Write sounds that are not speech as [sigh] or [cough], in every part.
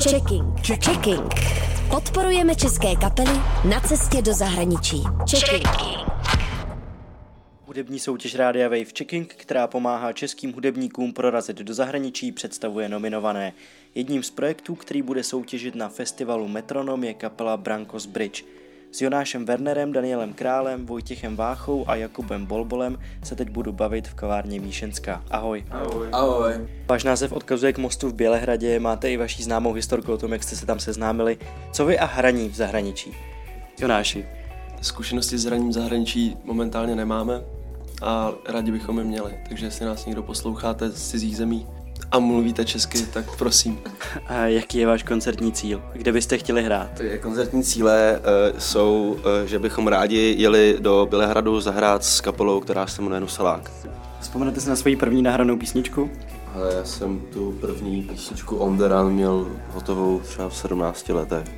Checking. Checking. Podporujeme české kapely na cestě do zahraničí. Checking. Hudební soutěž Rádia Wave Checking, která pomáhá českým hudebníkům prorazit do zahraničí, představuje nominované. Jedním z projektů, který bude soutěžit na festivalu Metronom, je kapela Brankos Bridge. S Jonášem Wernerem, Danielem Králem, Vojtěchem Váchou a Jakubem Bolbolem se teď budu bavit v kavárně Míšenská. Ahoj. Ahoj. Ahoj. Váš název odkazuje k mostu v Bělehradě, máte i vaší známou historku o tom, jak jste se tam seznámili. Co vy a hraní v zahraničí? Jonáši. Zkušenosti s hraním v zahraničí momentálně nemáme a rádi bychom je měli, takže jestli nás někdo posloucháte z cizích zemí, a mluvíte česky, tak prosím. [laughs] A jaký je váš koncertní cíl? Kde byste chtěli hrát? Koncertní cíle uh, jsou, uh, že bychom rádi jeli do Bělehradu zahrát s kapelou, která se jmenuje Nusalák. Vzpomenete si na svoji první nahranou písničku? Ale já jsem tu první písničku On the Run měl hotovou třeba v 17 letech.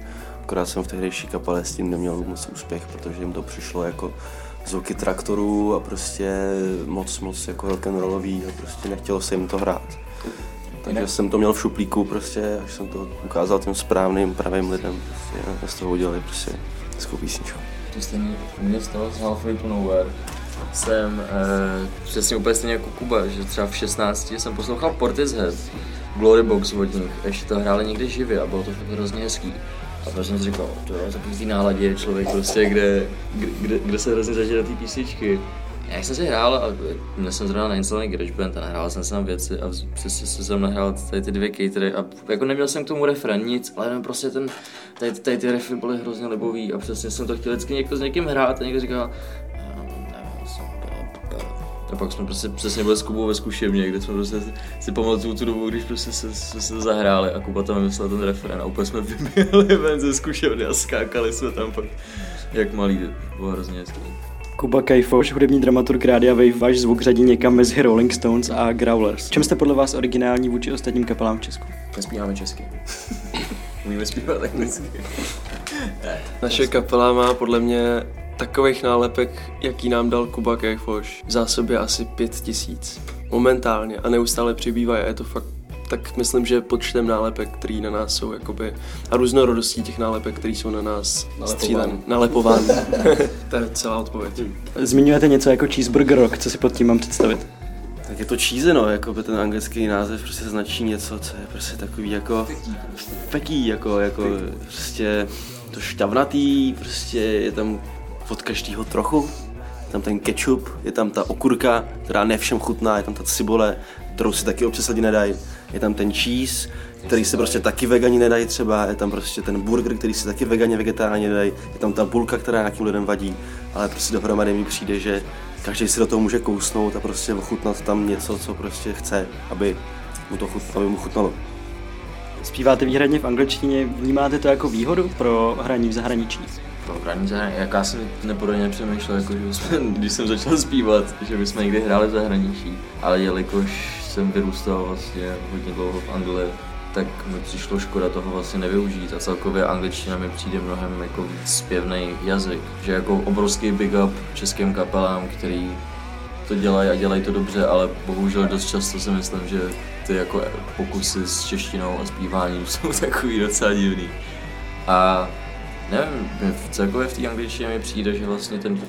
Akorát jsem v tehdejší kapele s tím neměl moc úspěch, protože jim to přišlo jako zvuky traktorů a prostě moc, moc jako rock'n'rollový a prostě nechtělo se jim to hrát. Takže jsem to měl v šuplíku prostě, až jsem to ukázal těm správným, pravým lidem prostě, a z toho udělali prostě hezkou písničku. To stejně mě stalo z Halfway to Nowhere. Jsem eh, přesně úplně stejně jako Kuba, že třeba v 16 jsem poslouchal Portishead, Glory Box od nich, ještě to hráli někde živě a bylo to fakt hrozně hezký. A pak jsem si říkal, to je takový náladě člověk prostě, kde, kde, kde se hrozně zažije na té písničky. Já jsem si hrál a měl jsem zrovna nainstalovaný GarageBand a nahrál jsem tam věci a přesně jsem nahrál tady ty dvě catery a jako neměl jsem k tomu refren nic, ale jenom prostě ten, tady, tady ty refy byly hrozně libový a přesně jsem to chtěl vždycky někdo s někým hrát a někdo říkal, a pak jsme prostě přesně byli s Kubou ve zkušebně, kde jsme prostě si pamatuju tu dobu, když prostě se, se, se zahráli a Kuba tam vymyslel ten referen a úplně jsme [laughs] vyběhli ven ze zkušebny a skákali jsme tam pak jak malý, bylo hrozně hezký. Kuba Kajfoš, hudební dramaturg Rádia Wave, váš zvuk řadí někam mezi Rolling Stones a Growlers. Čem jste podle vás originální vůči ostatním kapelám v Česku? Nespíváme česky. [laughs] Umíme zpívat anglicky. [laughs] Naše kapela má podle mě takových nálepek, jaký nám dal Kuba Kajfoš, v zásobě asi pět tisíc. Momentálně a neustále přibývají a je to fakt tak myslím, že počtem nálepek, který na nás jsou, jakoby, a různorodostí těch nálepek, které jsou na nás střílen, nalepován. [laughs] to je celá odpověď. Zmiňujete něco jako cheeseburger rock, co si pod tím mám představit? Tak je to cheese, no, jako by ten anglický název prostě značí něco, co je prostě takový jako feký, jako, jako prostě to šťavnatý, prostě je tam od každého trochu, je tam ten ketchup, je tam ta okurka, která ne všem chutná, je tam ta cibule, kterou si taky občas lidi nedají je tam ten cheese, který se prostě taky vegani nedají třeba, je tam prostě ten burger, který si taky vegani vegetárně nedají, je tam ta bulka, která nějakým lidem vadí, ale prostě dohromady mi přijde, že každý si do toho může kousnout a prostě ochutnat tam něco, co prostě chce, aby mu to chut, aby mu chutnalo. Zpíváte výhradně v angličtině, vnímáte to jako výhodu pro hraní v zahraničí? Pro hraní v zahraničí, jak já jsem neporodně přemýšlel, jako, že jsme, [laughs] když jsem začal zpívat, že bychom někdy hráli v zahraničí, ale jelikož jsem vyrůstal vlastně hodně dlouho v Anglii, tak mi přišlo škoda toho vlastně nevyužít a celkově angličtina mi přijde mnohem jako zpěvný jazyk, že jako obrovský big up českým kapelám, který to dělají a dělají to dobře, ale bohužel dost často si myslím, že ty jako pokusy s češtinou a zpíváním [laughs] jsou takový docela divný. A nevím, celkově v té angličtině mi přijde, že vlastně ten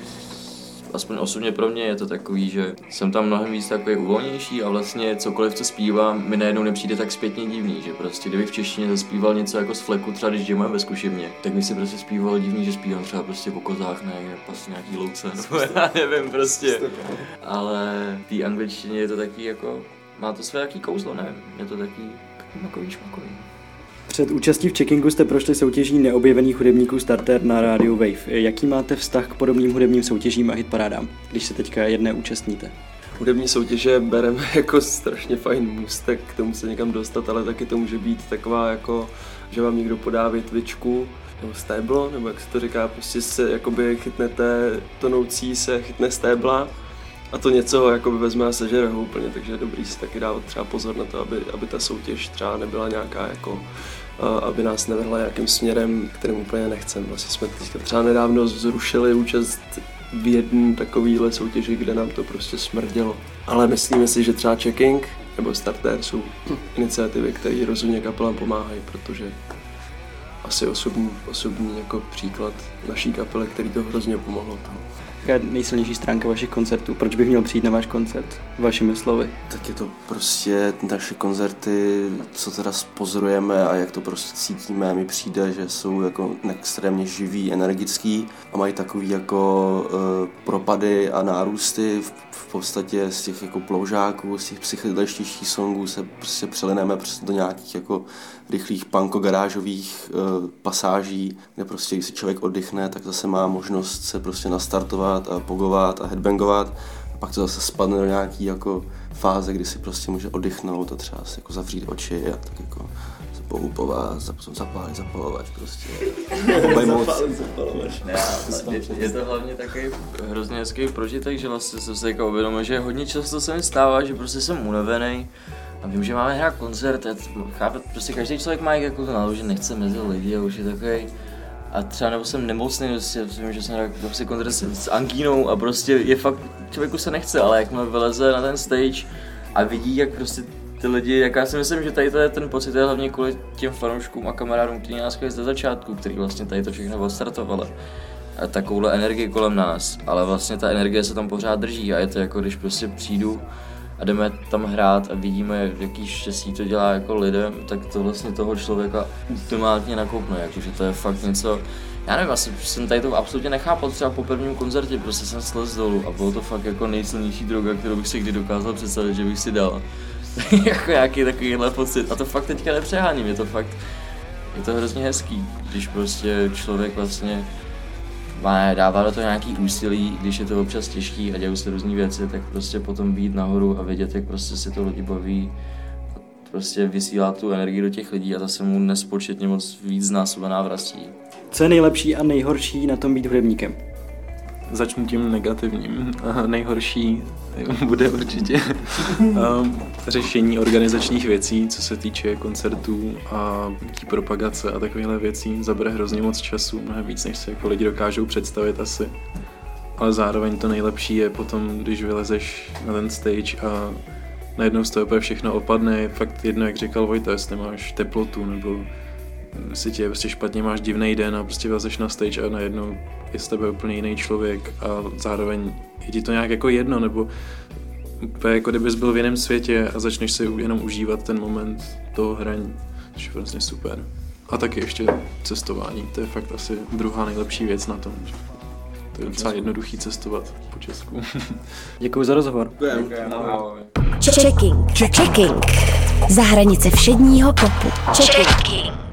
aspoň osobně pro mě je to takový, že jsem tam mnohem víc takový uvolnější a vlastně cokoliv, co zpívám, mi najednou nepřijde tak zpětně divný, že prostě kdybych v češtině zaspíval něco jako z fleku, třeba když jamujeme ve zkušebně, tak by si prostě zpíval divný, že zpívám třeba prostě po kozách, ne, prostě nějaký louce, nebo já [laughs] nevím prostě. Ale v té angličtině je to taky jako, má to své jaký kouzlo, ne? Je to taky takový šmakový. Před účastí v checkingu jste prošli soutěží neobjevených hudebníků Starter na Radio Wave. Jaký máte vztah k podobným hudebním soutěžím a hitparádám, když se teďka jedné účastníte? Hudební soutěže bereme [laughs] jako strašně fajn můstek, k tomu se někam dostat, ale taky to může být taková jako, že vám někdo podá větvičku, nebo stéblo, nebo jak se to říká, prostě se jakoby chytnete tonoucí se chytne stébla a to něco jakoby vezme a sežere ho úplně, takže je dobrý si taky dávat třeba pozor na to, aby, aby ta soutěž třeba nebyla nějaká jako aby nás nevrhla nějakým směrem, kterým úplně nechcem. Vlastně jsme teďka třeba nedávno zrušili účast v jedné takovéhle soutěži, kde nám to prostě smrdělo. Ale myslíme si, že třeba checking nebo Starter jsou iniciativy, které rozhodně kapelám pomáhají, protože asi osobní, osobní jako příklad naší kapele, který to hrozně pomohlo. Jaká je nejsilnější stránka vašich koncertů? Proč bych měl přijít na váš koncert? Vašimi slovy. Tak je to prostě naše koncerty, co teda pozorujeme a jak to prostě cítíme, mi přijde, že jsou jako extrémně živý, energický a mají takový jako uh, propady a nárůsty v, v podstatě z těch jako ploužáků, z těch psychedeličtějších songů se prostě přelineme prostě do nějakých jako rychlých punko-garážových uh, pasáží, kde prostě když si člověk oddychne, tak zase má možnost se prostě nastartovat a pogovat a headbangovat. A pak to zase spadne do nějaký jako fáze, kdy si prostě může oddychnout a třeba si jako zavřít oči a tak jako se pohupovat, potom zapálit zapalovač prostě. [laughs] je, je, to hlavně takový hrozně hezký prožitek, že vlastně jsem se jako uvědomil, že hodně často se mi stává, že prostě jsem unavený a vím, že máme hrát koncert, chápe, prostě každý člověk má jako to že nechce mezi lidi a už je takový a třeba nebo jsem nemocný, prostě, vím, že jsem hrál prostě koncert s angínou a prostě je fakt, člověku se nechce, ale jak vyleze na ten stage a vidí, jak prostě ty lidi, jak já si myslím, že tady to je ten pocit je hlavně kvůli těm fanouškům a kamarádům, kteří nás ze začátku, který vlastně tady to všechno odstartovali. A takovouhle energii kolem nás, ale vlastně ta energie se tam pořád drží a je to jako když prostě přijdu a jdeme tam hrát a vidíme, jaký štěstí to dělá jako lidem, tak to vlastně toho člověka ultimátně nakoupne, jakože to je fakt něco, já nevím, asi jsem tady to absolutně nechápal třeba po prvním koncertě, prostě jsem slez dolů a bylo to fakt jako nejsilnější droga, kterou bych si kdy dokázal představit, že bych si dal. [laughs] jako nějaký takovýhle pocit a to fakt teďka nepřeháním, je to fakt, je to hrozně hezký, když prostě člověk vlastně má, dává do toho nějaký úsilí, když je to občas těžký a dějou se různé věci, tak prostě potom být nahoru a vidět, jak prostě si to lidi baví, prostě vysílá tu energii do těch lidí a zase mu nespočetně moc víc násobená vrastí. Co je nejlepší a nejhorší na tom být hudebníkem? Začnu tím negativním. Nejhorší [laughs] bude určitě um, [laughs] řešení organizačních věcí, co se týče koncertů a tí propagace a takovéhle věcí. Zabere hrozně moc času, mnohem víc, než si jako lidi dokážou představit asi. Ale zároveň to nejlepší je potom, když vylezeš na ten stage a najednou z toho všechno opadne. Je fakt jedno, jak říkal Vojta, jestli máš teplotu nebo si tě prostě špatně máš divný den a prostě vylezeš na stage a najednou je z tebe úplně jiný člověk a zároveň je ti to nějak jako jedno, nebo úplně jako kdybys byl v jiném světě a začneš si jenom užívat ten moment toho hraní, což je vlastně super. A taky ještě cestování, to je fakt asi druhá nejlepší věc na tom. To je docela jednoduchý cestovat po Česku. [laughs] Děkuji za rozhovor. Checking. Checking. Za hranice všedního popu. Checking.